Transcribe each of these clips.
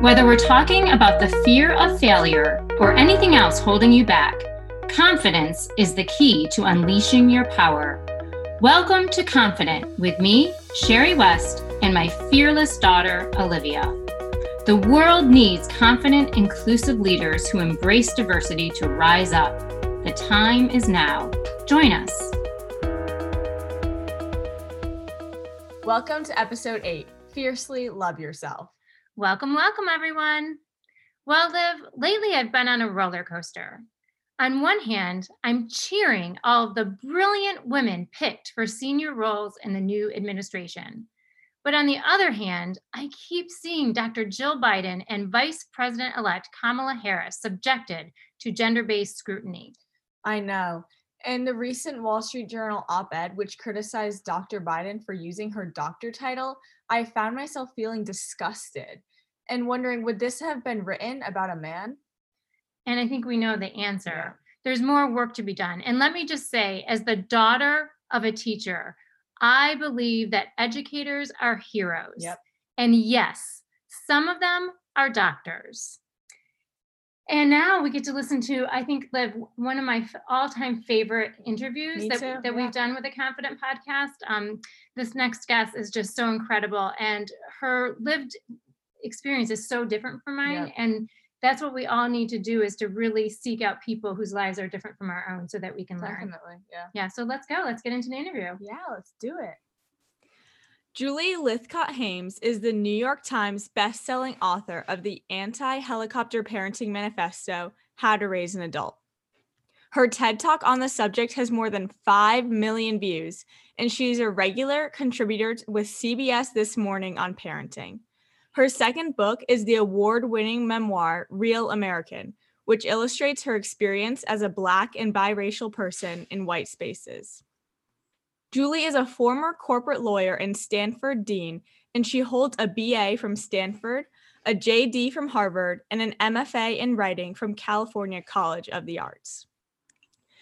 Whether we're talking about the fear of failure or anything else holding you back, confidence is the key to unleashing your power. Welcome to Confident with me, Sherry West, and my fearless daughter, Olivia. The world needs confident, inclusive leaders who embrace diversity to rise up. The time is now. Join us. Welcome to episode eight Fiercely Love Yourself. Welcome, welcome, everyone. Well, Liv, lately I've been on a roller coaster. On one hand, I'm cheering all the brilliant women picked for senior roles in the new administration. But on the other hand, I keep seeing Dr. Jill Biden and Vice President elect Kamala Harris subjected to gender based scrutiny. I know. And the recent Wall Street Journal op ed, which criticized Dr. Biden for using her doctor title, I found myself feeling disgusted and wondering would this have been written about a man? And I think we know the answer. Yeah. There's more work to be done. And let me just say, as the daughter of a teacher, I believe that educators are heroes. Yep. And yes, some of them are doctors. And now we get to listen to, I think, Liv, one of my all-time favorite interviews that, that yeah. we've done with the Confident podcast. Um, this next guest is just so incredible, and her lived experience is so different from mine and that's what we all need to do is to really seek out people whose lives are different from our own so that we can Definitely, learn. Definitely, yeah. Yeah, so let's go. Let's get into the interview. Yeah, let's do it. Julie Lythcott Haims is the New York Times best-selling author of the anti-helicopter parenting manifesto, How to Raise an Adult. Her TED Talk on the subject has more than 5 million views, and she's a regular contributor with CBS This Morning on parenting. Her second book is the award winning memoir, Real American, which illustrates her experience as a Black and biracial person in white spaces. Julie is a former corporate lawyer and Stanford Dean, and she holds a BA from Stanford, a JD from Harvard, and an MFA in writing from California College of the Arts.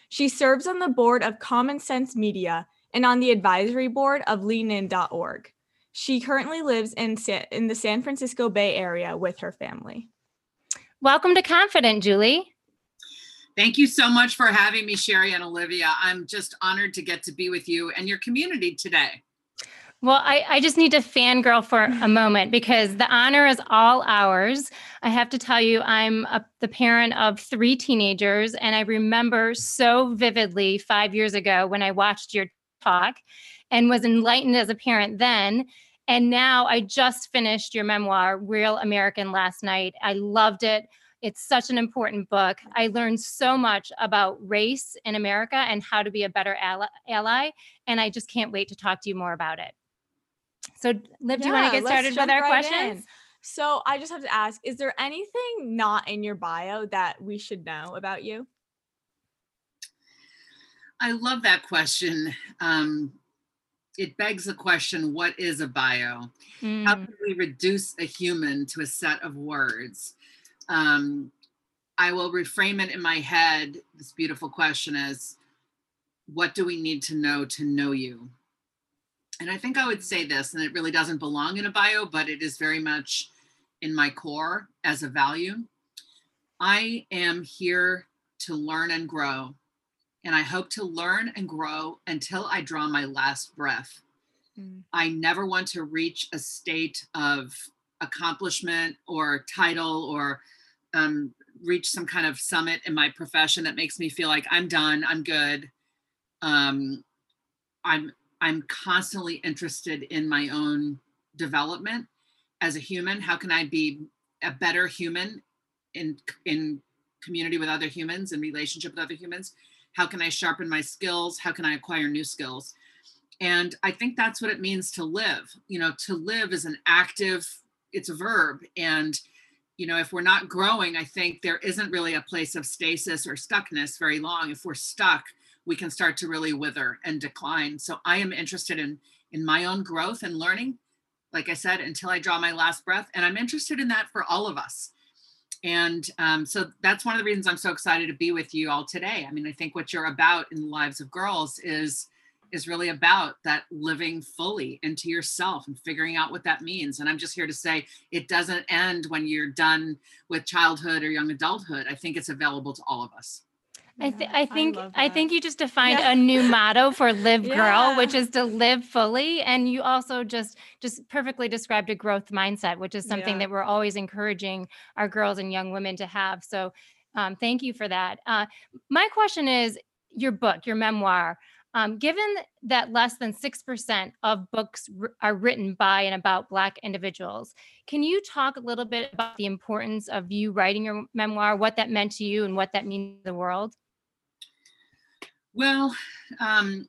She serves on the board of Common Sense Media and on the advisory board of leanin.org. She currently lives in, in the San Francisco Bay Area with her family. Welcome to Confident, Julie. Thank you so much for having me, Sherry and Olivia. I'm just honored to get to be with you and your community today. Well, I, I just need to fangirl for a moment because the honor is all ours. I have to tell you, I'm a, the parent of three teenagers, and I remember so vividly five years ago when I watched your talk and was enlightened as a parent then. And now I just finished your memoir, Real American, last night. I loved it. It's such an important book. I learned so much about race in America and how to be a better ally. And I just can't wait to talk to you more about it. So, Liv, do you want to get started with our right questions? In. So, I just have to ask Is there anything not in your bio that we should know about you? I love that question. Um, it begs the question what is a bio? Mm. How can we reduce a human to a set of words? Um, I will reframe it in my head. This beautiful question is what do we need to know to know you? And I think I would say this, and it really doesn't belong in a bio, but it is very much in my core as a value. I am here to learn and grow and I hope to learn and grow until I draw my last breath. Mm. I never want to reach a state of accomplishment or title or um, reach some kind of summit in my profession that makes me feel like I'm done, I'm good. Um, I'm I'm constantly interested in my own development as a human. How can I be a better human in in community with other humans and relationship with other humans? How can I sharpen my skills? How can I acquire new skills? And I think that's what it means to live. You know, to live is an active, it's a verb. And, you know, if we're not growing, I think there isn't really a place of stasis or stuckness very long. If we're stuck, we can start to really wither and decline. So I am interested in in my own growth and learning, like I said, until I draw my last breath. And I'm interested in that for all of us. And um, so that's one of the reasons I'm so excited to be with you all today. I mean, I think what you're about in the lives of girls is is really about that living fully into yourself and figuring out what that means. And I'm just here to say it doesn't end when you're done with childhood or young adulthood. I think it's available to all of us. I, th- I think love I, think you just defined Yeah. a new motto for live girl Yeah. which is to live fully and you also just just perfectly described a growth mindset which is something Yeah. that we're always encouraging our girls and young women to have so um, thank you for that uh, my question is your book your memoir um, given that less than 6% of books r- are written by and about black individuals can you talk a little bit about the importance of you writing your memoir what that meant to you and what that means to the world Well, um,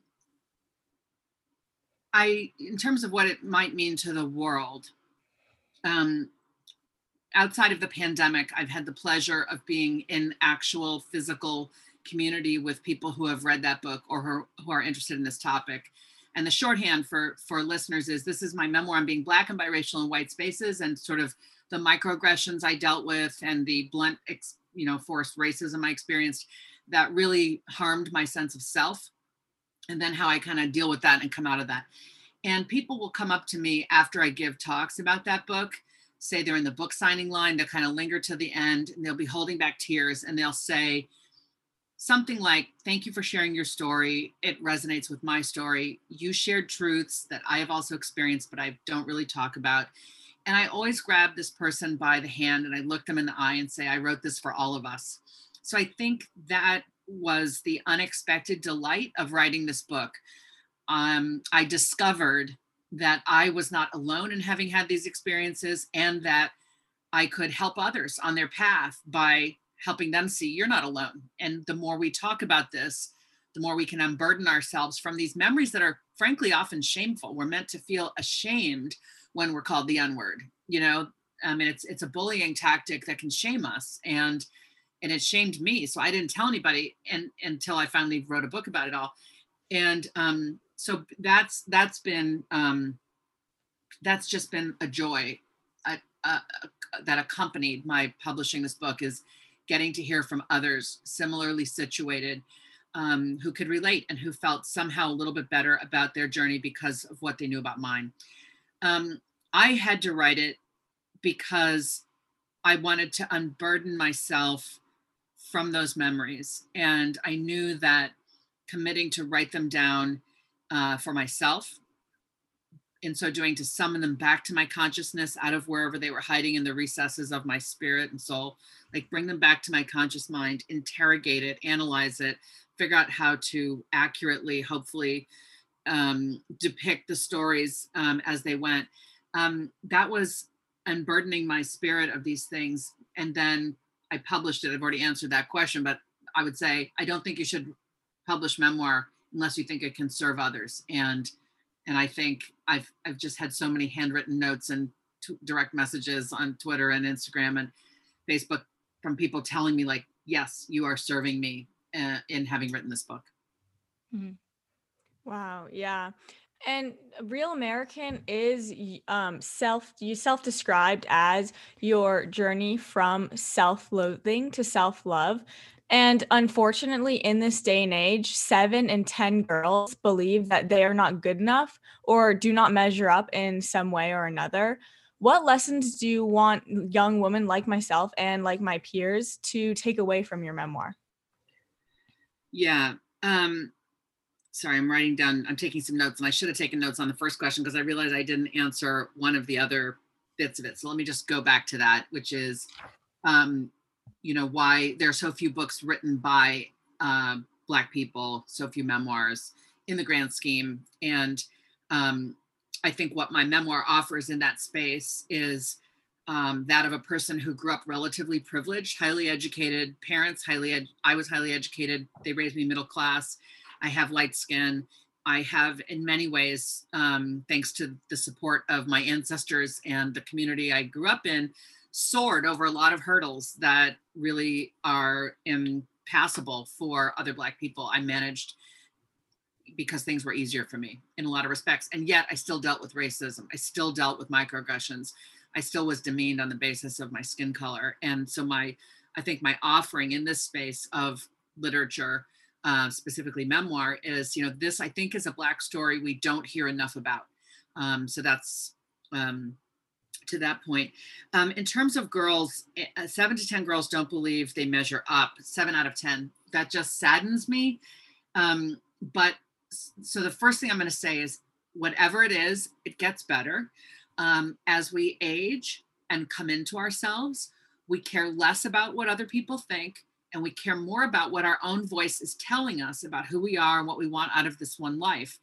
I, in terms of what it might mean to the world, um, outside of the pandemic, I've had the pleasure of being in actual physical community with people who have read that book or who, are interested in this topic. And the shorthand for for listeners is this is my memoir on being black and biracial in white spaces and sort of the microaggressions I dealt with and the blunt, ex, you know, forced racism I experienced that really harmed my sense of self and then how I kind of deal with that and come out of that. And people will come up to me after I give talks about that book, say they're in the book signing line, they'll kind of linger to the end and they'll be holding back tears and they'll say something like, Thank you for sharing your story. It resonates with my story. You shared truths that I have also experienced, but I don't really talk about. And I always grab this person by the hand and I look them in the eye and say, I wrote this for all of us. So I think that was the unexpected delight of writing this book. Um, I discovered that I was not alone in having had these experiences and that I could help others on their path by helping them see you're not alone. And the more we talk about this, the more we can unburden ourselves from these memories that are frankly often shameful. We're meant to feel ashamed when we're called the N word. You know, I mean, it's it's a bullying tactic that can shame us, and and it shamed me. So I didn't tell anybody, and until I finally wrote a book about it all. And um, so that's that's been um, that's just been a joy that accompanied my publishing this book is getting to hear from others similarly situated um, who could relate and who felt somehow a little bit better about their journey because of what they knew about mine. Um, I had to write it because I wanted to unburden myself from those memories. And I knew that committing to write them down uh, for myself, in so doing, to summon them back to my consciousness out of wherever they were hiding in the recesses of my spirit and soul, like bring them back to my conscious mind, interrogate it, analyze it, figure out how to accurately, hopefully, um, depict the stories um, as they went. Um, that was unburdening my spirit of these things. And then I published it. I've already answered that question, but I would say I don't think you should publish memoir unless you think it can serve others. And and I think I've I've just had so many handwritten notes and t- direct messages on Twitter and Instagram and Facebook from people telling me like, yes, you are serving me uh, in having written this book. Wow, yeah. And Real American is um self you self-described as your journey from self-loathing to self-love. And unfortunately, in this day and age, seven in 10 girls believe that they are not good enough or do not measure up in some way or another. What lessons do you want young women like myself and like my peers to take away from your memoir? Yeah. Um, sorry, I'm writing down, I'm taking some notes and I should have taken notes on the first question because I realized I didn't answer one of the other bits of it. So let me just go back to that, which is, um, you know, why there are so few books written by uh, Black people, so few memoirs in the grand scheme. And um, I think what my memoir offers in that space is um, that of a person who grew up relatively privileged, highly educated parents, highly ed- I was highly educated. They raised me middle class. I have light skin. I have, in many ways, um, thanks to the support of my ancestors and the community I grew up in, soared over a lot of hurdles that really are impassable for other Black people. I managed because things were easier for me in a lot of respects. And yet I still dealt with racism. I still dealt with microaggressions. I still was demeaned on the basis of my skin color. And so my, I think my offering in this space of literature uh, specifically memoir, is you know this I think is a black story we don't hear enough about. Um, so that's um, to that point. Um, in terms of girls, eh, uh, seven to 10 girls don't believe they measure up, seven out of 10. That just saddens me. Um, but so the first thing I'm going to say is whatever it is, it gets better. Um, as we age and come into ourselves, we care less about what other people think and we care more about what our own voice is telling us about who we are and what we want out of this one life.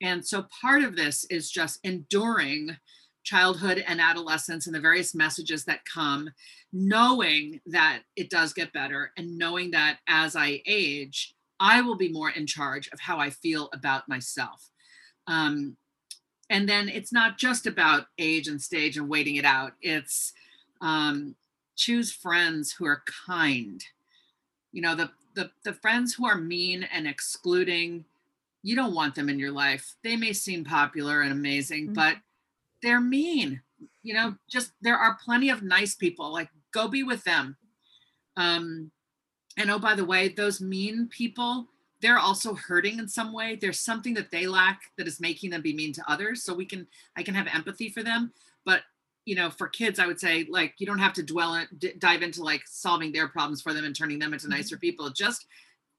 And so part of this is just enduring childhood and adolescence and the various messages that come, knowing that it does get better and knowing that as I age, I will be more in charge of how I feel about myself. Um, and then it's not just about age and stage and waiting it out. It's um, choose friends who are kind. You know, the, the the friends who are mean and excluding, you don't want them in your life. They may seem popular and amazing, mm-hmm. but they're mean. You know, just there are plenty of nice people. Like go be with them. Um, and oh, by the way, those mean people, they're also hurting in some way. There's something that they lack that is making them be mean to others. So we can, I can have empathy for them. But you know, for kids, I would say like you don't have to dwell in, d- dive into like solving their problems for them and turning them into mm-hmm. nicer people. Just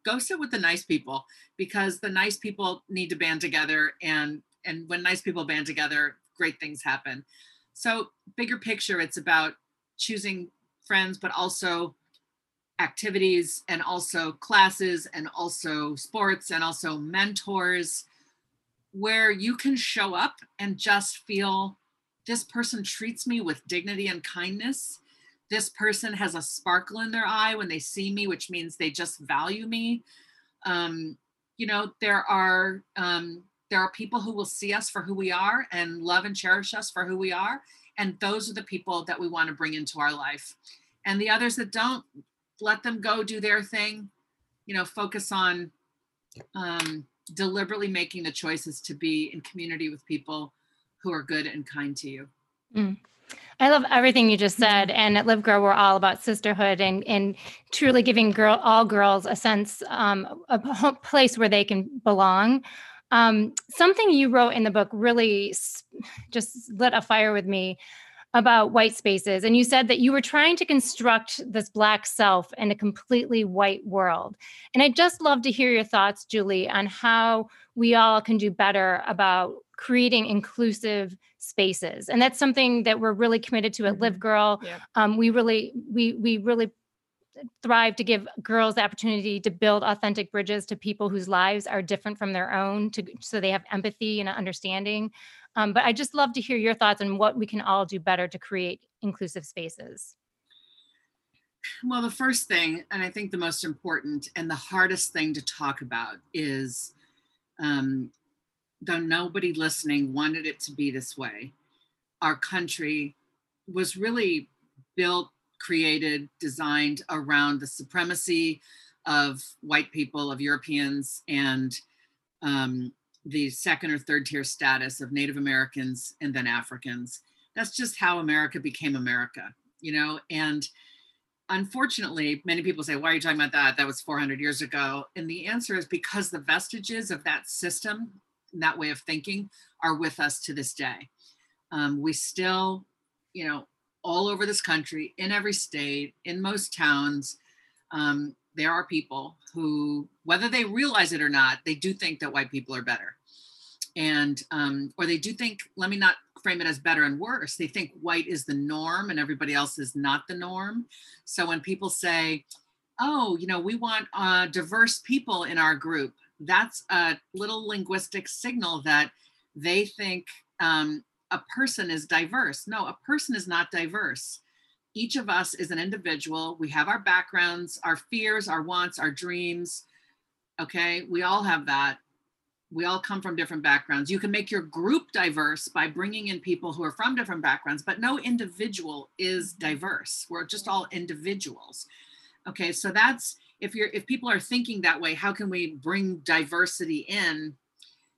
go sit with the nice people because the nice people need to band together and and when nice people band together great things happen. So, bigger picture, it's about choosing friends, but also activities and also classes and also sports and also mentors where you can show up and just feel this person treats me with dignity and kindness. This person has a sparkle in their eye when they see me, which means they just value me. Um, you know, there are um, there are people who will see us for who we are and love and cherish us for who we are. And those are the people that we want to bring into our life. And the others that don't, let them go do their thing. You know, focus on um, deliberately making the choices to be in community with people who are good and kind to you. Mm. I love everything you just said. And at Live Girl, we're all about sisterhood and and truly giving girl all girls a sense, um, a place where they can belong. Um, something you wrote in the book really just lit a fire with me about white spaces. And you said that you were trying to construct this Black self in a completely white world. And I'd just love to hear your thoughts, Julie, on how we all can do better about creating inclusive spaces and that's something that we're really committed to at live mm-hmm. girl yeah. um, we really we we really thrive to give girls the opportunity to build authentic bridges to people whose lives are different from their own to so they have empathy and understanding um, but i just love to hear your thoughts on what we can all do better to create inclusive spaces well the first thing and i think the most important and the hardest thing to talk about is um, though nobody listening wanted it to be this way our country was really built created, designed around the supremacy of white people, of Europeans, and um, the second or third tier status of Native Americans and then Africans. That's just how America became America, you know? And unfortunately, many people say, Why are you talking about that? That was 400 years ago. And the answer is because the vestiges of that system, that way of thinking, are with us to this day. Um, we still, you know, all over this country, in every state, in most towns, um, there are people who, whether they realize it or not, they do think that white people are better. And, um, or they do think, let me not frame it as better and worse. They think white is the norm and everybody else is not the norm. So when people say, oh, you know, we want uh, diverse people in our group, that's a little linguistic signal that they think um, a person is diverse. No, a person is not diverse. Each of us is an individual. We have our backgrounds, our fears, our wants, our dreams. Okay, we all have that. We all come from different backgrounds. You can make your group diverse by bringing in people who are from different backgrounds, but no individual is diverse. We're just all individuals. Okay, so that's if you're if people are thinking that way, how can we bring diversity in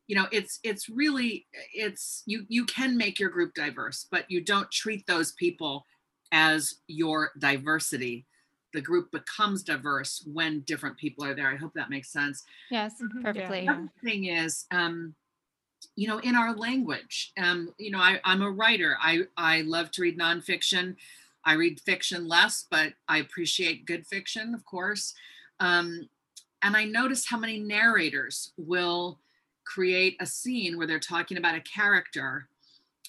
you know it's it's really it's you you can make your group diverse but you don't treat those people as your diversity the group becomes diverse when different people are there. I hope that makes sense. Yes, Mhm, perfectly. yeah. Another thing is, um, you know, in our language, um, you know, I, I'm a writer. I, I love to read nonfiction. I read fiction less, but I appreciate good fiction, of course. Um, and I notice how many narrators will create a scene where they're talking about a character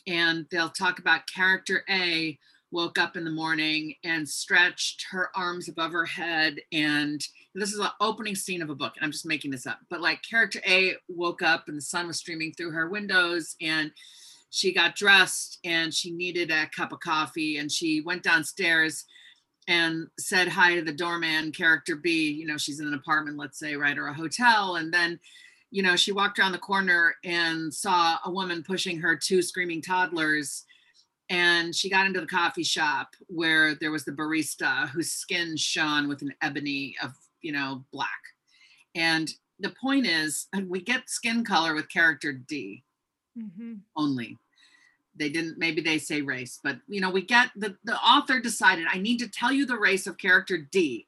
and they'll talk about character A woke up in the morning and stretched her arms above her head and this is the opening scene of a book and i'm just making this up but like character a woke up and the sun was streaming through her windows and she got dressed and she needed a cup of coffee and she went downstairs and said hi to the doorman character b you know she's in an apartment let's say right or a hotel. And then you know she walked around the corner and saw a woman pushing her two screaming toddlers and she got into the coffee shop where there was the barista whose skin shone with an ebony of you know black. And the point is we get skin color with character d Mhm. only. They didn't maybe they say race but you know we get the the author decided i need to tell you the race of character d.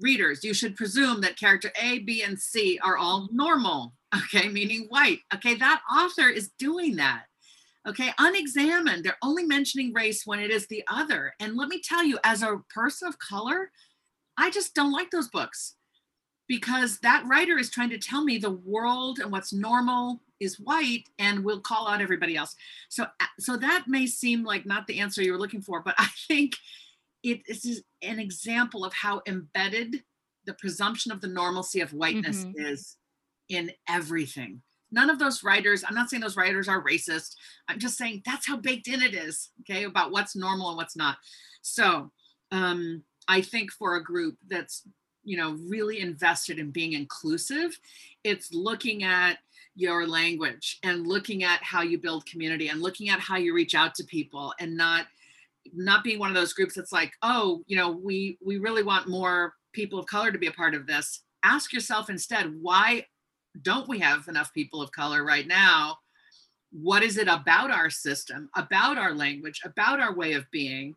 Readers you should presume that character a b and c are all normal okay meaning white. Okay that author is doing that okay unexamined. They're only mentioning race when it is the other. And let me tell you as a person of color i just don't like those books because that writer is trying to tell me the world and what's normal is white and will call out everybody else. So uh, so that may seem like not the answer you were looking for but i think it is an example of how embedded the presumption of the normalcy of whiteness Mhm. is in everything. None of those writers i'm not saying those writers are racist. I'm just saying that's how baked in it is okay about what's normal and what's not. So um i think for a group that's you know really invested in being inclusive it's looking at your language and looking at how you build community and looking at how you reach out to people and not not being one of those groups that's like oh you know we we really want more people of color to be a part of this. Ask yourself instead why don't we have enough people of color right now? What is it about our system about our language about our way of being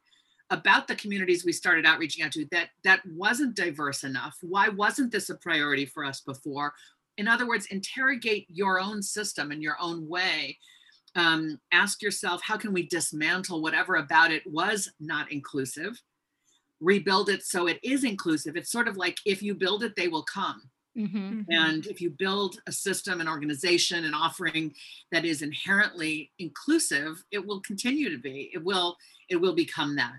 about the communities we started out reaching out to that that wasn't diverse enough? Why wasn't this a priority for us before in other words interrogate your own system in your own way um, ask yourself how can we dismantle whatever about it was not inclusive rebuild it so it is inclusive it's sort of like if you build it they will come hmm Mhm. and if you build a system, an organization, an offering that is inherently inclusive, it will continue to be. It will, it will become that.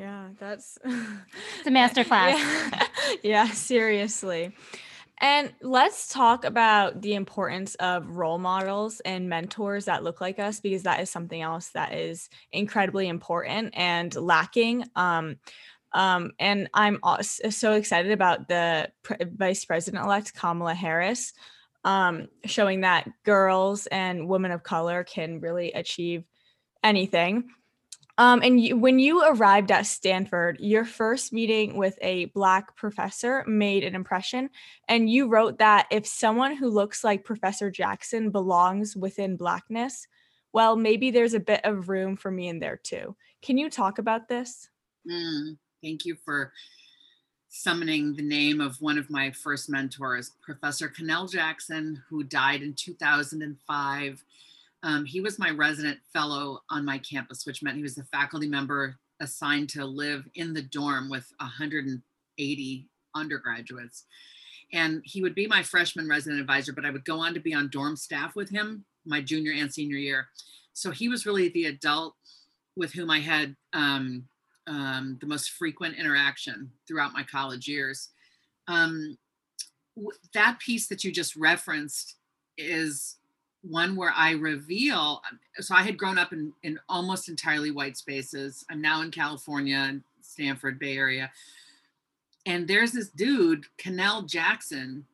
Yeah, that's It's a master class. Yeah. yeah, seriously. And let's talk about the importance of role models and mentors that look like us because that is something else that is incredibly important and lacking. Um, um, and I'm so excited about the pre- Vice President elect Kamala Harris um, showing that girls and women of color can really achieve anything. Um, and you, when you arrived at Stanford, your first meeting with a Black professor made an impression. And you wrote that if someone who looks like Professor Jackson belongs within Blackness, well, maybe there's a bit of room for me in there too. Can you talk about this? Mm, thank you for summoning the name of one of my first mentors, Professor Kennell Jackson, who died in 2005. Um, he was my resident fellow on my campus, which meant he was a faculty member assigned to live in the dorm with 180 undergraduates. And he would be my freshman resident advisor, but I would go on to be on dorm staff with him my junior and senior year. So he was really the adult with whom I had um, um, the most frequent interaction throughout my college years. Um, that piece that you just referenced is one where I reveal. Um, so I had grown up in, in almost entirely white spaces. I'm now in California, Stanford, Bay Area. And there's this dude, Kennell Jackson.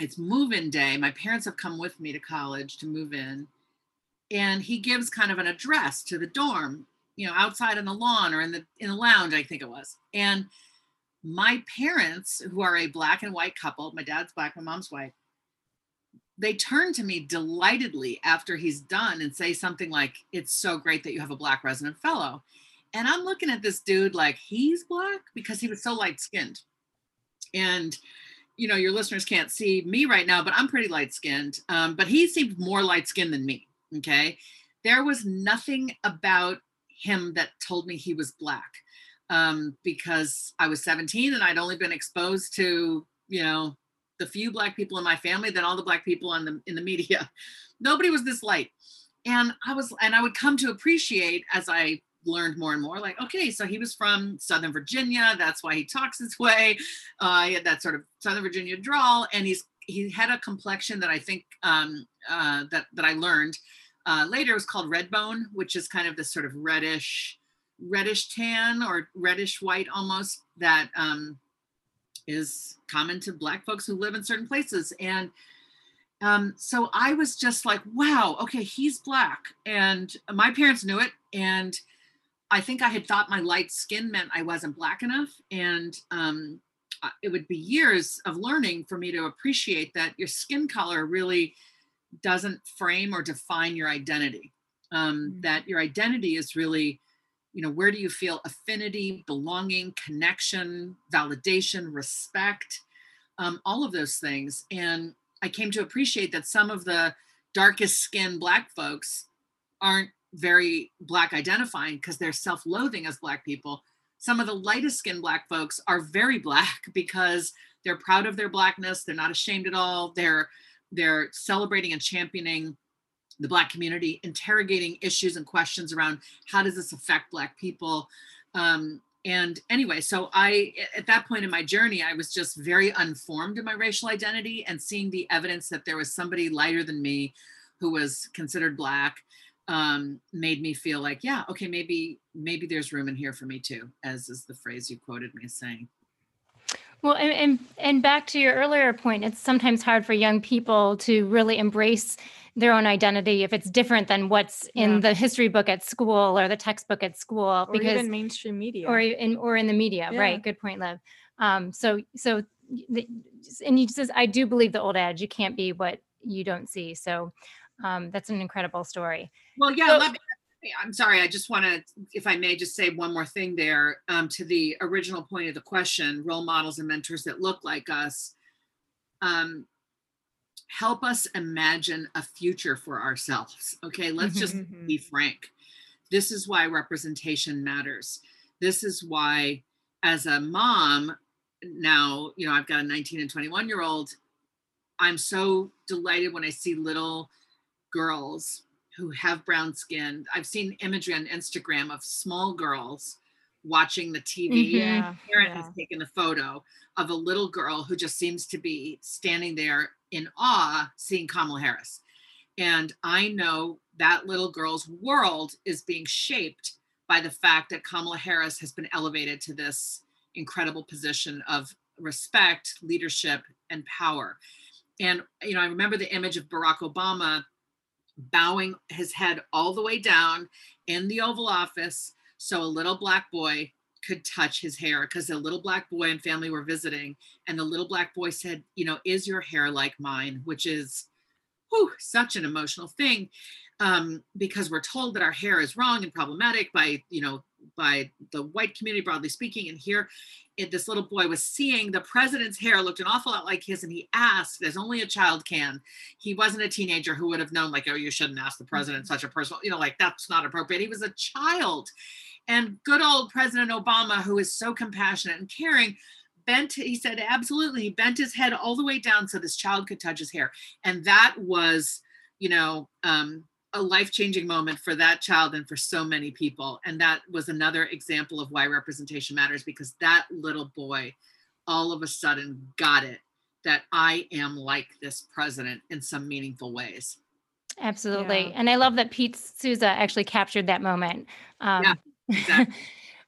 It's move in day. My parents have come with me to college to move in. And he gives kind of an address to the dorm you know outside on the lawn or in the in the lounge i think it was and my parents who are a black and white couple my dad's black my mom's white they turn to me delightedly after he's done and say something like it's so great that you have a black resident fellow And I'm looking at this dude like he's black because he was so light skinned. And, you know, your listeners can't see me right now, but I'm pretty light skinned. Um, but he seemed more light skinned than me. Okay. There was nothing about him that told me he was black um, because I was 17 and I'd only been exposed to, you know, the few black people in my family than all the black people in the in the media. Nobody was this light. And I was and I would come to appreciate as I learned more and more like okay so he was from southern virginia that's why he talks this way uh he had that sort of southern virginia drawl and he's he had a complexion that i think um uh that that i learned uh later was called red bone which is kind of this sort of reddish reddish tan or reddish white almost that um is common to black folks who live in certain places and um, so I was just like, wow, okay, he's black. And my parents knew it. And I think I had thought my light skin meant I wasn't black enough. And um, it would be years of learning for me to appreciate that your skin color really doesn't frame or define your identity. Um, mm-hmm. That your identity is really, you know, where do you feel affinity, belonging, connection, validation, respect, um, all of those things. And I came to appreciate that some of the darkest skinned black folks aren't very black identifying because they're self-loathing as black people some of the lightest skinned black folks are very black because they're proud of their blackness they're not ashamed at all they're they're celebrating and championing the black community interrogating issues and questions around how does this affect black people? Um, and anyway so i at that point in my journey i was just very unformed in my racial identity and seeing the evidence that there was somebody lighter than me who was considered black um, made me feel like yeah okay maybe maybe there's room in here for me too as is the phrase you quoted me as saying. Well and, and and back to your earlier point it's sometimes hard for young people to really embrace their own identity if it's different than what's in the history book at school or the textbook at school or because even mainstream media. or in or in the media. Yeah. right. Good point liv um so so the, and you says i do believe the old adage you can't be what you don't see. So um that's an incredible story. Well yeah so, I'm sorry, I just want to, if I may, just say one more thing there um, to the original point of the question role models and mentors that look like us. Um, help us imagine a future for ourselves. Okay, let's just mm-hmm. be frank. This is why representation matters. This is why, as a mom, now, you know, I've got a 19 and 21 year old. I'm so delighted when I see little girls who have brown skin. I've seen imagery on Instagram of small girls watching the TV. Mm-hmm. Yeah, parent yeah. has taken a photo of a little girl who just seems to be standing there in awe seeing Kamala Harris. And I know that little girl's world is being shaped by the fact that Kamala Harris has been elevated to this incredible position of respect, leadership, and power. And, you know, I remember the image of Barack Obama bowing his head all the way down in the Oval Office so a little black boy could touch his hair because a little black boy and family were visiting and the little black boy said you know is your hair like mine? Which is whew, such an emotional thing um, because we're told that our hair is wrong and problematic by you know by the white community broadly speaking and here it, this little boy was seeing the president's hair looked an awful lot like his and he asked as only a child can. He wasn't a teenager who would have known like oh you shouldn't ask the president mm-hmm. such a personal you know like that's not appropriate. He was a child and good old President Obama, who is so compassionate and caring, bent, he said, absolutely, he bent his head all the way down so this child could touch his hair. And that was, you know, um, a life changing moment for that child and for so many people. And that was another example of why representation matters because that little boy all of a sudden got it that I am like this president in some meaningful ways. Absolutely. Yeah. And I love that Pete Souza actually captured that moment. Um, yeah.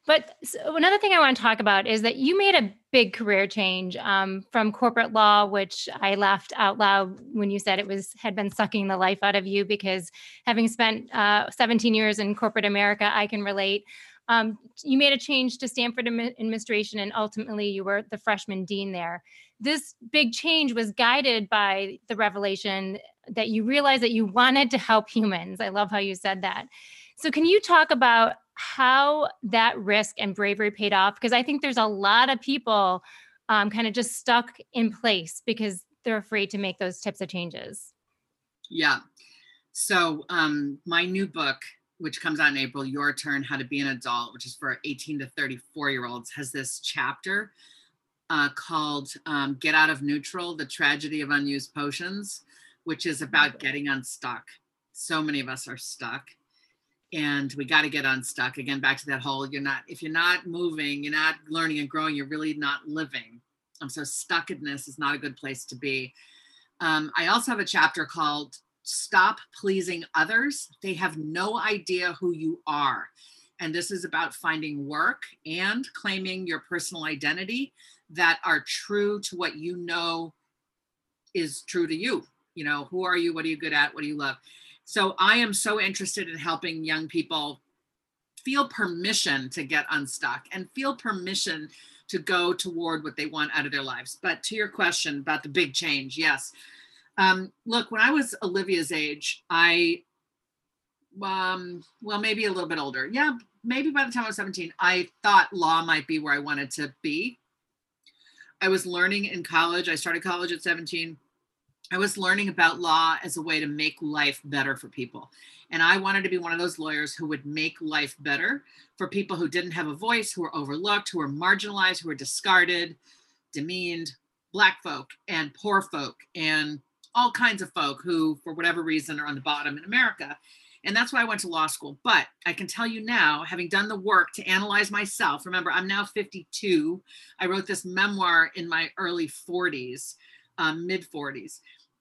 But so another thing I want to talk about is that you made a big career change um, from corporate law, which I laughed out loud when you said it was had been sucking the life out of you because having spent uh, 17 years in corporate America, I can relate. Um, you made a change to Stanford administration, and ultimately you were the freshman dean there. This big change was guided by the revelation that you realized that you wanted to help humans. I love how you said that. So, can you talk about how that risk and bravery paid off because I think there's a lot of people um, kind of just stuck in place because they're afraid to make those types of changes. Yeah. So um, my new book, which comes out in April, Your Turn: How to Be an Adult, which is for 18 to 34 year olds, has this chapter uh, called um, "Get Out of Neutral: The Tragedy of Unused Potions," which is about getting unstuck. So many of us are stuck and we got to get unstuck. Again back to that whole you're not if you're not moving you're not learning and growing you're really not living. Um, so stuckedness is not a good place to be. Um, i also have a chapter called stop pleasing others. They have no idea who you are. And this is about finding work and claiming your personal identity that are true to what you know is true to you. You know who are you? What are you good at? What do you love so I am so interested in helping young people feel permission to get unstuck and feel permission to go toward what they want out of their lives. But to your question about the big change, yes. Um, look, when I was Olivia's age, I, um, well, maybe a little bit older. Yeah, maybe by the time I was 17, I thought law might be where I wanted to be. I was learning in college. I started college at 17. I was learning about law as a way to make life better for people. And I wanted to be one of those lawyers who would make life better for people who didn't have a voice, who were overlooked, who were marginalized, who were discarded, demeaned, Black folk and poor folk, and all kinds of folk who, for whatever reason, are on the bottom in America. And that's why I went to law school. But I can tell you now, having done the work to analyze myself, remember, I'm now 52. I wrote this memoir in my early 40s um, mid 40s,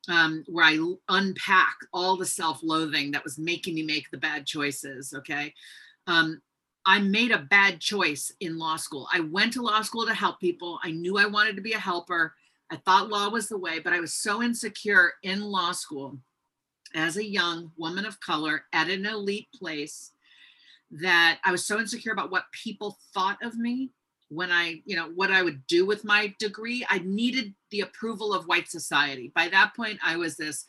um, where I unpack all the self loathing that was making me make the bad choices. Okay. Um, I made a bad choice in law school. I went to law school to help people. I knew I wanted to be a helper. I thought law was the way, but I was so insecure in law school as a young woman of color at an elite place that I was so insecure about what people thought of me when I, you know, what I would do with my degree, I needed the approval of white society. By that point, I was this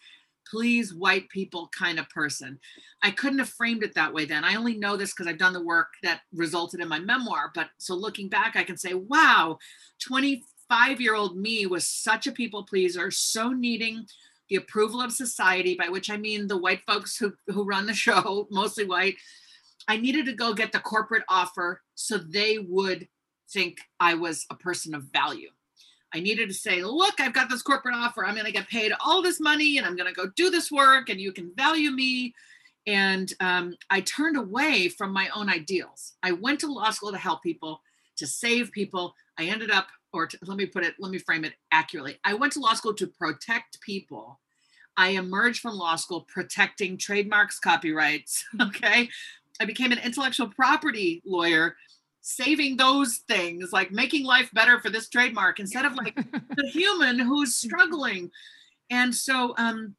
please white people kind of person. I couldn't have framed it that way then. I only know this because I've done the work that resulted in my memoir. But so looking back, I can say, wow, 25 year old me was such a people pleaser, so needing the approval of society, by which I mean the white folks who, who run the show, mostly white. I needed to go get the corporate offer so they would think I was a person of value. I needed to say, look, I've got this corporate offer. I'm going to get paid all this money and I'm going to go do this work and you can value me. And um, I turned away from my own ideals. I went to law school to help people, to save people. I ended up, or to, let me put it, let me frame it accurately. I went to law school to protect people. I emerged from law school protecting trademarks, copyrights. Okay. I became an intellectual property lawyer saving those things, like making life better for this trademark instead of like the human who's struggling. And so um,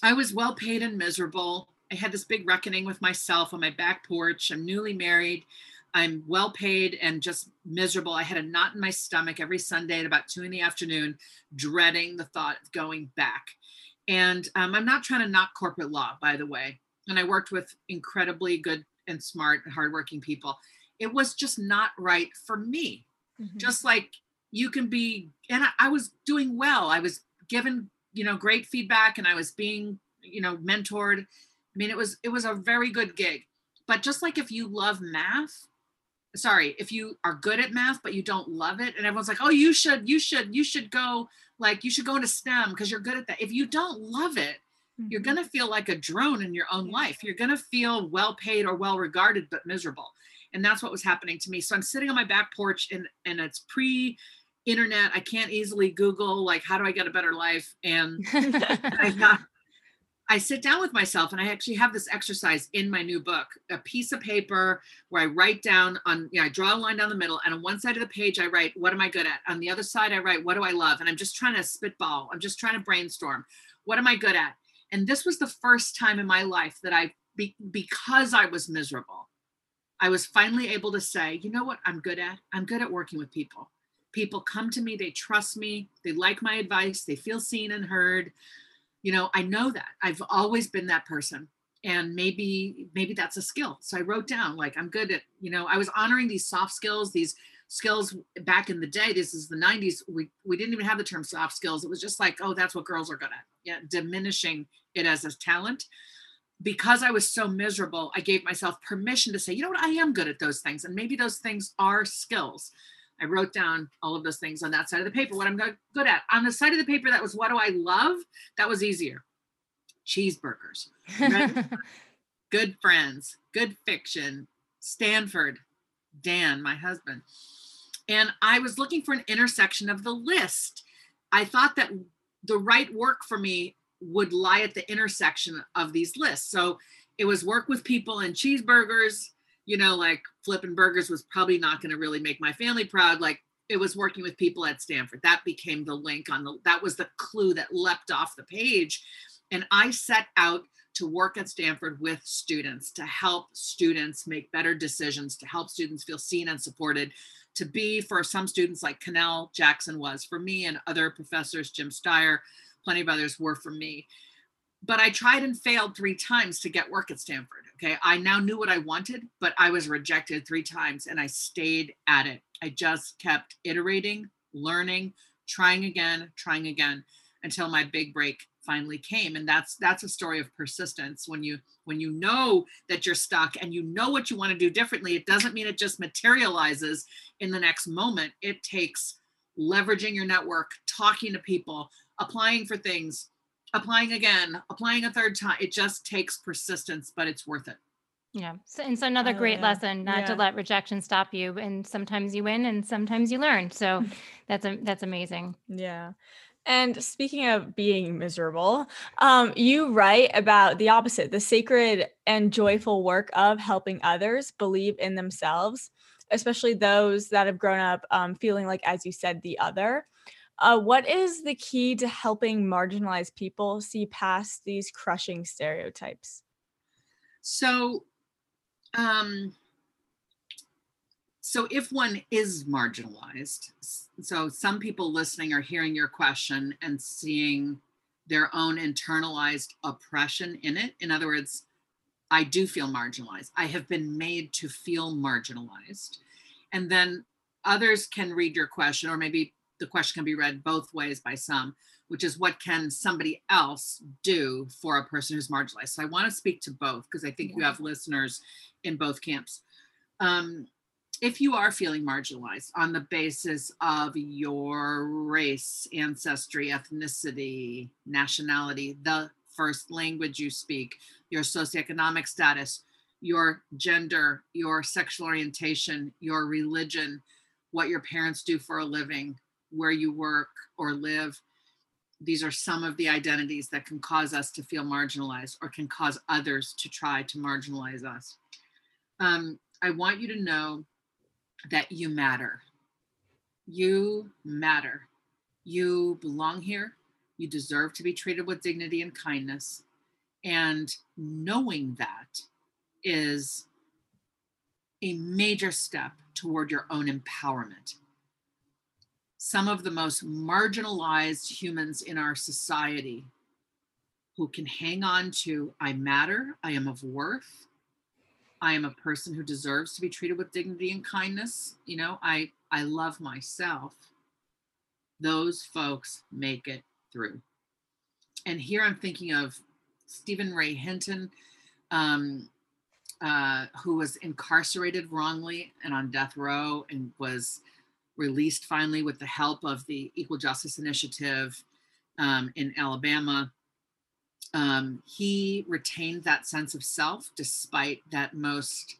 I was well paid and miserable. I had this big reckoning with myself on my back porch. I'm newly married. I'm well paid and just miserable. I had a knot in my stomach every Sunday at about two in the afternoon, dreading the thought of going back. And um, I'm not trying to knock corporate law, by the way. And I worked with incredibly good and smart, and hardworking people it was just not right for me. Mm-hmm. Just like you can be, and I, I was doing well. I was given, you know, great feedback and I was being, you know, mentored. I mean, it was, it was a very good gig. But just like if you love math, sorry, if you are good at math, but you don't love it, and everyone's like, oh, you should, you should, you should go, like, you should go into STEM because you're good at that. If you don't love it, mm-hmm. you're going to feel like a drone in your own life. You're going to feel well paid or well regarded, but miserable and that's what was happening to me. So i'm sitting on my back porch and and it's pre internet i can't easily google like how do i get a better life? And I, got, I sit down with myself and i actually have this exercise in my new book a piece of paper where i write down on you know i draw a line down the middle and on one side of the page i write what am i good at? On the other side i write what do i love? And i'm just trying to spitball. I'm just trying to brainstorm. What am i good at? And this was the first time in my life that i be, because i was miserable I was finally able to say, you know what I'm good at? I'm good at working with people. People come to me, they trust me, they like my advice, they feel seen and heard. You know, I know that. I've always been that person. and maybe maybe that's a skill so i wrote down like i'm good at you know i was honoring these soft skills these skills back in the day this is the 90s we we didn't even have the term soft skills it was just like oh that's what girls are good at yeah diminishing it as a talent because i was so miserable i gave myself permission to say you know what? I am good at those things and maybe those things are skills. I wrote down all of those things on that side of the paper what i'm good at. On the side of the paper that was what do i love? that was easier. Cheeseburgers good friends good fiction stanford dan my husband. And I was looking for an intersection of the list. I thought that the right work for me would lie at the intersection of these lists. So it was work with people and cheeseburgers, you know, like flipping burgers was probably not going to really make my family proud. Like it was working with people at Stanford. That became the link on the, that was the clue that leapt off the page. And I set out to work at Stanford with students to help students make better decisions, to help students feel seen and supported, to be for some students like Kennell Jackson was for me and other professors, Jim Steyer, plenty of others were for me. But I tried and failed three times to get work at Stanford. Okay. I now knew what I wanted, but I was rejected three times and I stayed at it. I just kept iterating, learning, trying again, trying again until my big break finally came and that's that's a story of persistence when you when you know that you're stuck and you know what you want to do differently it doesn't mean it just materializes in the next moment it takes leveraging your network talking to people applying for things applying again applying a third time it just takes persistence but it's worth it yeah. So, and so another Oh, great yeah. lesson not to let rejection stop you. And sometimes you win and sometimes you learn. So that's a, that's amazing. Yeah. And speaking of being miserable, um, you write about the opposite, the sacred and joyful work of helping others believe in themselves, especially those that have grown up um, feeling like, as you said, the other. Uh, what is the key to helping marginalized people see past these crushing stereotypes? So, um, so if one is marginalized, so some people listening are hearing your question and seeing their own internalized oppression in it. In other words, I do feel marginalized. I have been made to feel marginalized. And then others can read your question, or maybe the question can be read both ways by some, which is what can somebody else do for a person who's marginalized? So I want to speak to both because I think you have listeners in both camps. Um, if you are feeling marginalized on the basis of your race, ancestry, ethnicity, nationality, the first language you speak, your socioeconomic status, your gender, your sexual orientation, your religion, what your parents do for a living, where you work or live. These are some of the identities that can cause us to feel marginalized or can cause others to try to marginalize us. Um, I want you to know that you matter. You matter. You belong here. You deserve to be treated with dignity and kindness. And knowing that is a major step toward your own empowerment. Some of the most marginalized humans in our society who can hang on to, I matter, I am of worth, I am a person who deserves to be treated with dignity and kindness. You know, I I love myself. Those folks make it through. And here I'm thinking of Stephen Ray Hinton, um, uh, who was incarcerated wrongly and on death row and was released finally with the help of the Equal Justice Initiative um, in Alabama um, he retained that sense of self despite that most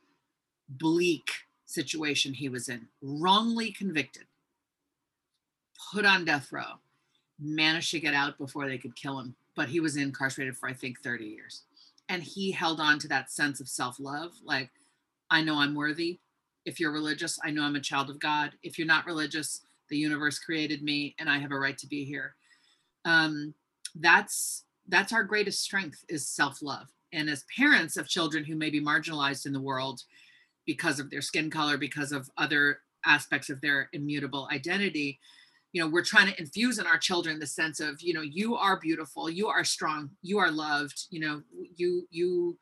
bleak situation he was in, wrongly convicted, put on death row, managed to get out before they could kill him, but he was incarcerated for, I think, 30 years. And he held on to that sense of self love like, I know I'm worthy. If you're religious, I know I'm a child of God. If you're not religious, the universe created me and I have a right to be here. Um, that's that's our greatest strength is self-love and as parents of children who may be marginalized in the world because of their skin color because of other aspects of their immutable identity you know we're trying to infuse in our children the sense of you know you are beautiful you are strong you are loved you know you you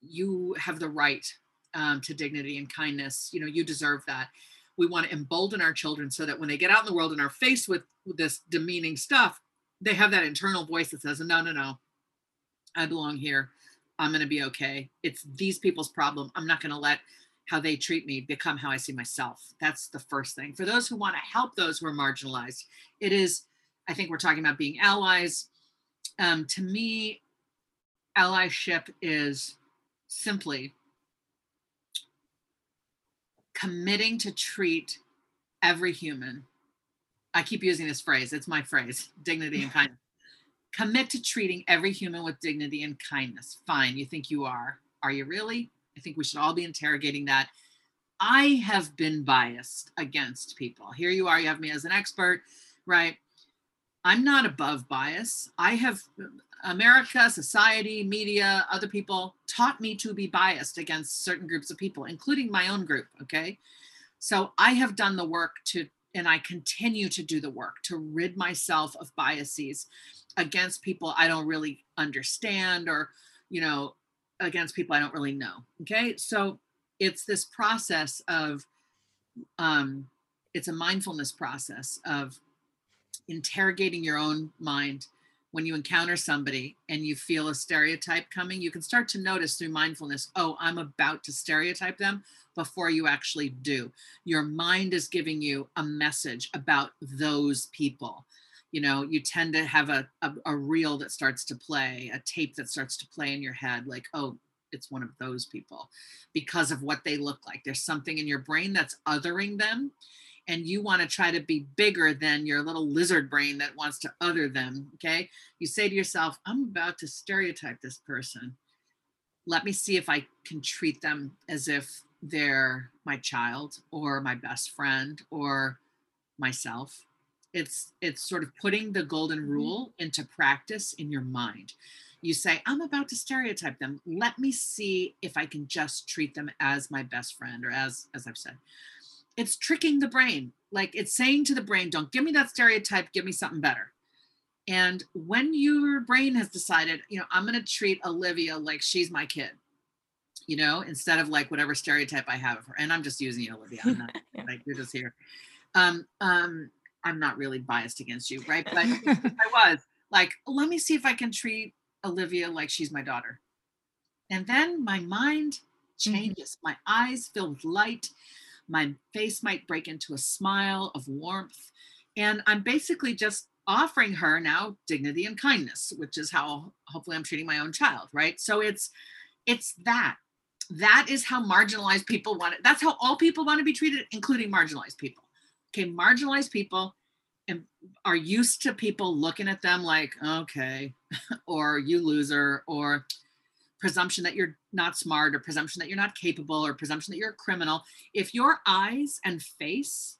you have the right um, to dignity and kindness you know you deserve that we want to embolden our children so that when they get out in the world and are faced with, this demeaning stuff they have that internal voice that says no no no i belong here i'm going to be okay it's these people's problem i'm not going to let how they treat me become how I see myself. That's the first thing. For those who want to help those who are marginalized, it is, I think we're talking about being allies. Um, to me, allyship is simply committing to treat every human. I keep using this phrase, it's my phrase dignity and kindness. Commit to treating every human with dignity and kindness. Fine, you think you are. Are you really? I think we should all be interrogating that. I have been biased against people. Here you are, you have me as an expert, right? I'm not above bias. I have America, society, media, other people taught me to be biased against certain groups of people, including my own group. Okay. So I have done the work to, and I continue to do the work to rid myself of biases against people I don't really understand or, you know, against people I don't really know. Okay. So it's this process of, um, it's a mindfulness process of interrogating your own mind when you encounter somebody and you feel a stereotype coming you can start to notice through mindfulness oh i'm about to stereotype them before you actually do. Your mind is giving you a message about those people. You know you tend to have a, a, a reel that starts to play a tape that starts to play in your head like oh it's one of those people because of what they look like. There's something in your brain that's othering them and you want to try to be bigger than your little lizard brain that wants to other them okay? You say to yourself i'm about to stereotype this person. Let me see if i can treat them as if they're my child or my best friend or myself. It's it's sort of putting the golden mm-hmm. rule into practice in your mind. You say i'm about to stereotype them. Let me see if i can just treat them as my best friend or as as i've said it's tricking the brain like it's saying to the brain don't give me that stereotype give me something better and when your brain has decided you know i'm going to treat olivia like she's my kid you know instead of like whatever stereotype i have of her and i'm just using olivia i'm not like you're just here um um I'm not really biased against you, right? But I was like, let me see if I can treat Olivia like she's my daughter. And then my mind mm-hmm. changes. Mm-hmm. My eyes fill with light. My face might break into a smile of warmth. And I'm basically just offering her now dignity and kindness, which is how hopefully I'm treating my own child, right? So it's it's that. That is how marginalized people want it. That's how all people want to be treated, including marginalized people okay, marginalized people and are used to people looking at them like, okay, or you loser, or presumption that you're not smart, or presumption that you're not capable, or presumption that you're a criminal. If your eyes and face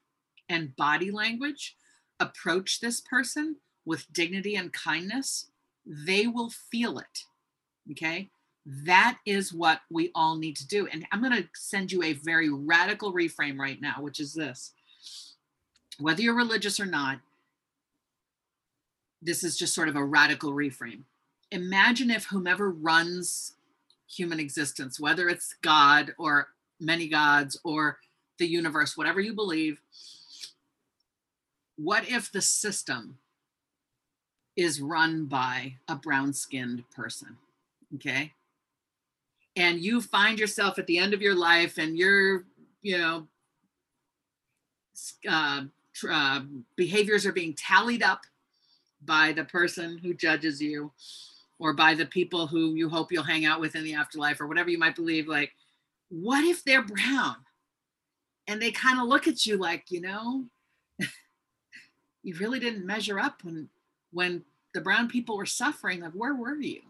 and body language approach this person with dignity and kindness, they will feel it. Okay. That is what we all need to do. And I'm going to send you a very radical reframe right now, which is this whether you're religious or not, this is just sort of a radical reframe. Imagine if whomever runs human existence, whether it's God or many gods or the universe, whatever you believe, what if the system is run by a brown skinned person? Okay. And you find yourself at the end of your life and you're, you know, uh, uh, behaviors are being tallied up by the person who judges you or by the people who you hope you'll hang out with in the afterlife or whatever you might believe like what if they're brown? And they kind of look at you like you know you really didn't measure up when when the brown people were suffering like where were you?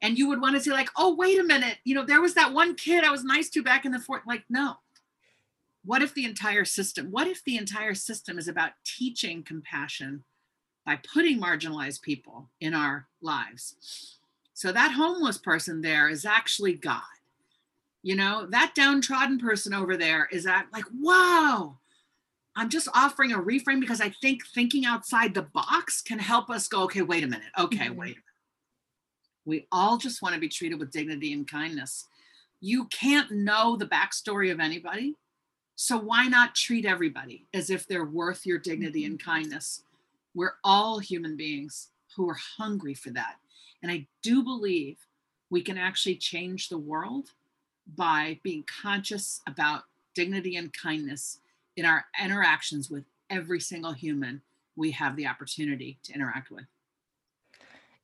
And you would want to say like oh wait a minute you know there was that one kid i was nice to back in the fort like no. What if the entire system what if the entire system is about teaching compassion by putting marginalized people in our lives so that homeless person there is actually god you know that downtrodden person over there is that like wow I'm just offering a reframe because I think thinking outside the box can help us go, okay, wait a minute. Okay, Mhm. wait a minute. We all just want to be treated with dignity and kindness. You can't know the backstory of anybody. So why not treat everybody as if they're worth your dignity and kindness? We're all human beings who are hungry for that. And I do believe we can actually change the world by being conscious about dignity and kindness in our interactions with every single human we have the opportunity to interact with.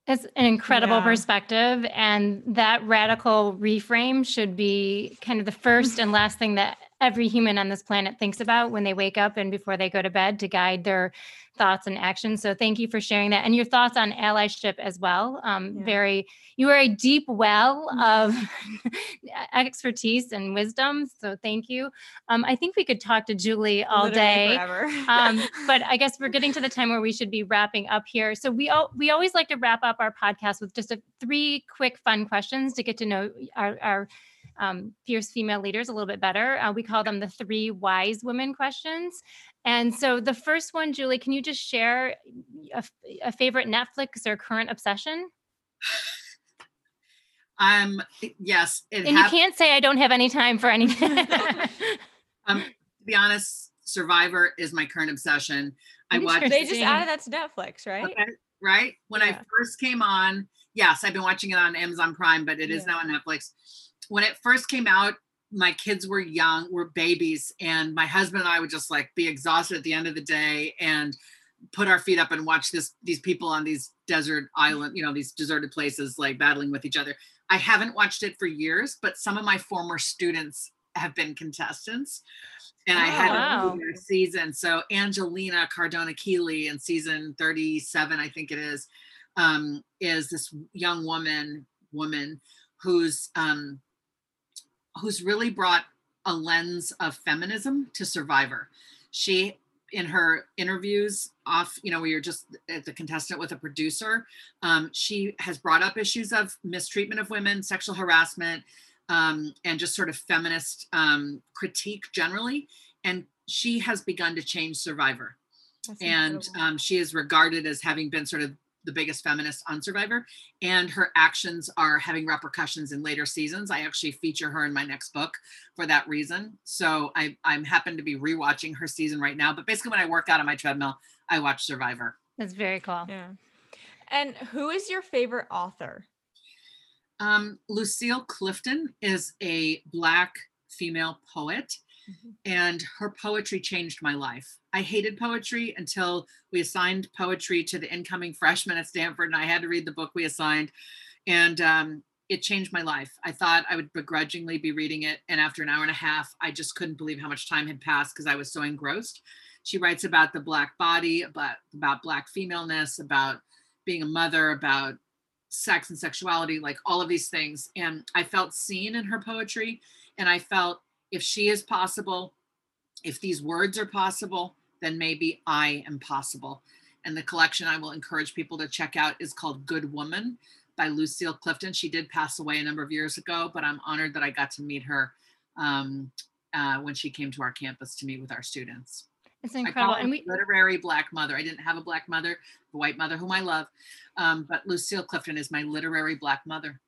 It's an incredible Yeah. perspective. And that radical reframe should be kind of the first and last thing that every human on this planet thinks about when they wake up and before they go to bed to guide their thoughts and actions. So thank you for sharing that. And your thoughts on allyship as well. Um, Yeah. Very, you are a deep well of expertise and wisdom. So thank you. Um, I think we could talk to Julie all Literally day um, but I guess we're getting to the time where we should be wrapping up here. So we all, we always like to wrap up our podcast with just a three quick fun questions to get to know our, our um, fierce female leaders a little bit better. Uh, we call them the three wise women questions. And so the first one, Julie, can you just share a, a favorite Netflix or current obsession? Um, yes, it And you can't say I don't have any time for anything. um, to be honest, Survivor is my current obsession. I watched they just added that to Netflix, right? Okay, right when Yeah. I first came on. Yes, I've been watching it on Amazon Prime, but it is Yeah. now on Netflix. When it first came out, my kids were young, were babies, and my husband and I would just like be exhausted at the end of the day and put our feet up and watch this these people on these desert island, you know, these deserted places like battling with each other. I haven't watched it for years, but some of my former students have been contestants. And I Oh, had wow. their season. So Angelina Cardona Keeley in season 37, I think it is, um, is this young woman woman who's um, who's really brought a lens of feminism to Survivor. She in her interviews off, you know, where you're just at the contestant with a producer, um, she has brought up issues of mistreatment of women, sexual harassment, um, and just sort of feminist um, critique generally. And she has begun to change Survivor That's and um, she is regarded as having been sort of the biggest feminist on Survivor, and her actions are having repercussions in later seasons. I actually feature her in my next book for that reason. So I I'm happen to be rewatching her season right now. But basically, when I work out on my treadmill, I watch Survivor. That's very cool. yeah. And who is your favorite author? Um, Lucille Clifton is a black female poet. And her poetry changed my life. I hated poetry until we assigned poetry to the incoming freshman at Stanford, and I had to read the book we assigned, and um, it changed my life. I thought I would begrudgingly be reading it, and after an hour and a half, I just couldn't believe how much time had passed because I was so engrossed. She writes about the black body, about about black femaleness, about being a mother, about sex and sexuality, like all of these things, and I felt seen in her poetry, and I felt if she is possible, if these words are possible, then maybe I am possible. And the collection I will encourage people to check out is called Good Woman by Lucille Clifton. She did pass away a number of years ago, but I'm honored that I got to meet her um, uh, when she came to our campus to meet with our students. It's incredible. And we, literary black mother. I didn't have a black mother, a white mother whom I love, um, but Lucille Clifton is my literary black mother.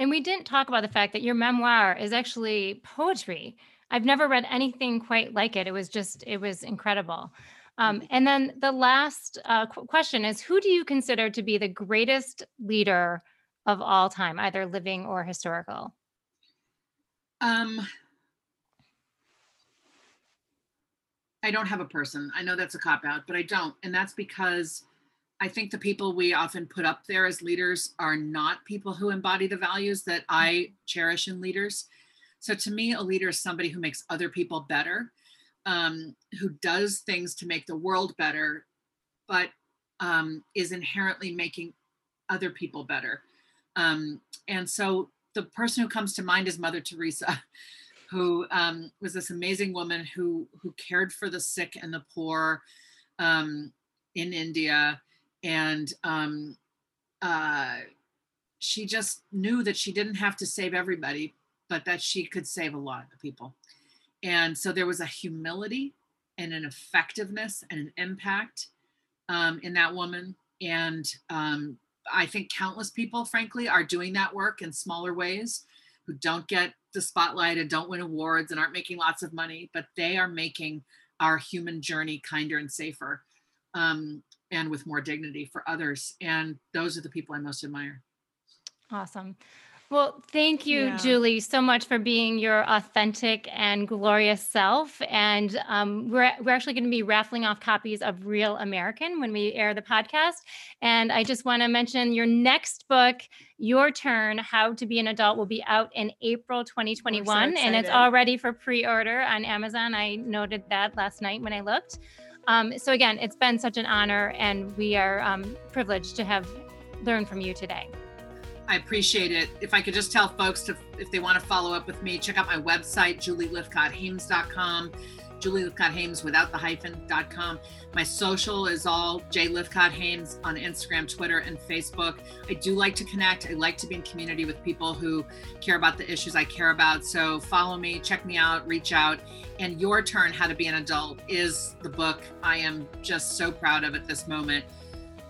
And we didn't talk about the fact that your memoir is actually poetry. I've never read anything quite like it. It was just, it was incredible. Um, and then the last uh, qu- question is Who do you consider to be the greatest leader of all time, either living or historical? Um, I don't have a person. I know that's a cop out, but I don't. And that's because I think the people we often put up there as leaders are not people who embody the values that I cherish in leaders. So to me, a leader is somebody who makes other people better, um, who does things to make the world better, but um, is inherently making other people better. Um, and so the person who comes to mind is Mother Teresa, who um, was this amazing woman who who cared for the sick and the poor um, in India, and um, uh, she just knew that she didn't have to save everybody, but that she could save a lot of people. And so there was a humility and an effectiveness and an impact um, in that woman. And um, I think countless people, frankly, are doing that work in smaller ways who don't get the spotlight and don't win awards and aren't making lots of money, but they are making our human journey kinder and safer um, and with more dignity for others. And those are the people I most admire. Awesome. Well, thank you, Yeah. Julie, so much for being your authentic and glorious self. And um, we're we're actually going to be raffling off copies of Real American when we air the podcast. And I just want to mention your next book, Your Turn: How to Be an Adult, will be out in April 2021, and it's excited. already for pre-order on Amazon. I noted that last night when I looked. Um, so again, it's been such an honor, and we are um, privileged to have learned from you today. I appreciate it. If I could just tell folks to, if they want to follow up with me, check out my website, julielythcott-haims.com, Julie Lythcott Haims without the hyphen.com. My social is all J Lythcott Haims on Instagram, Twitter, and Facebook. I do like to connect. I like to be in community with people who care about the issues I care about. So follow me, check me out, reach out. And Your Turn How to Be an Adult is the book I am just so proud of at this moment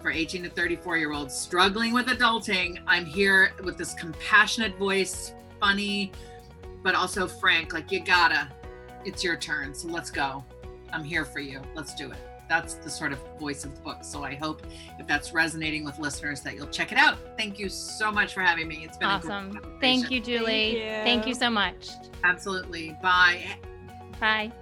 for 18 to 34 year olds struggling with adulting. I'm here with this compassionate voice, funny, but also frank. Like, you gotta, it's your turn. So let's go. I'm here for you. Let's do it. That's the sort of voice of the book. So I hope if that's resonating with listeners that you'll check it out. Thank you so much for having me. It's been a great Awesome. Thank you, Julie. you. Thank you so much. Absolutely. Bye. Bye.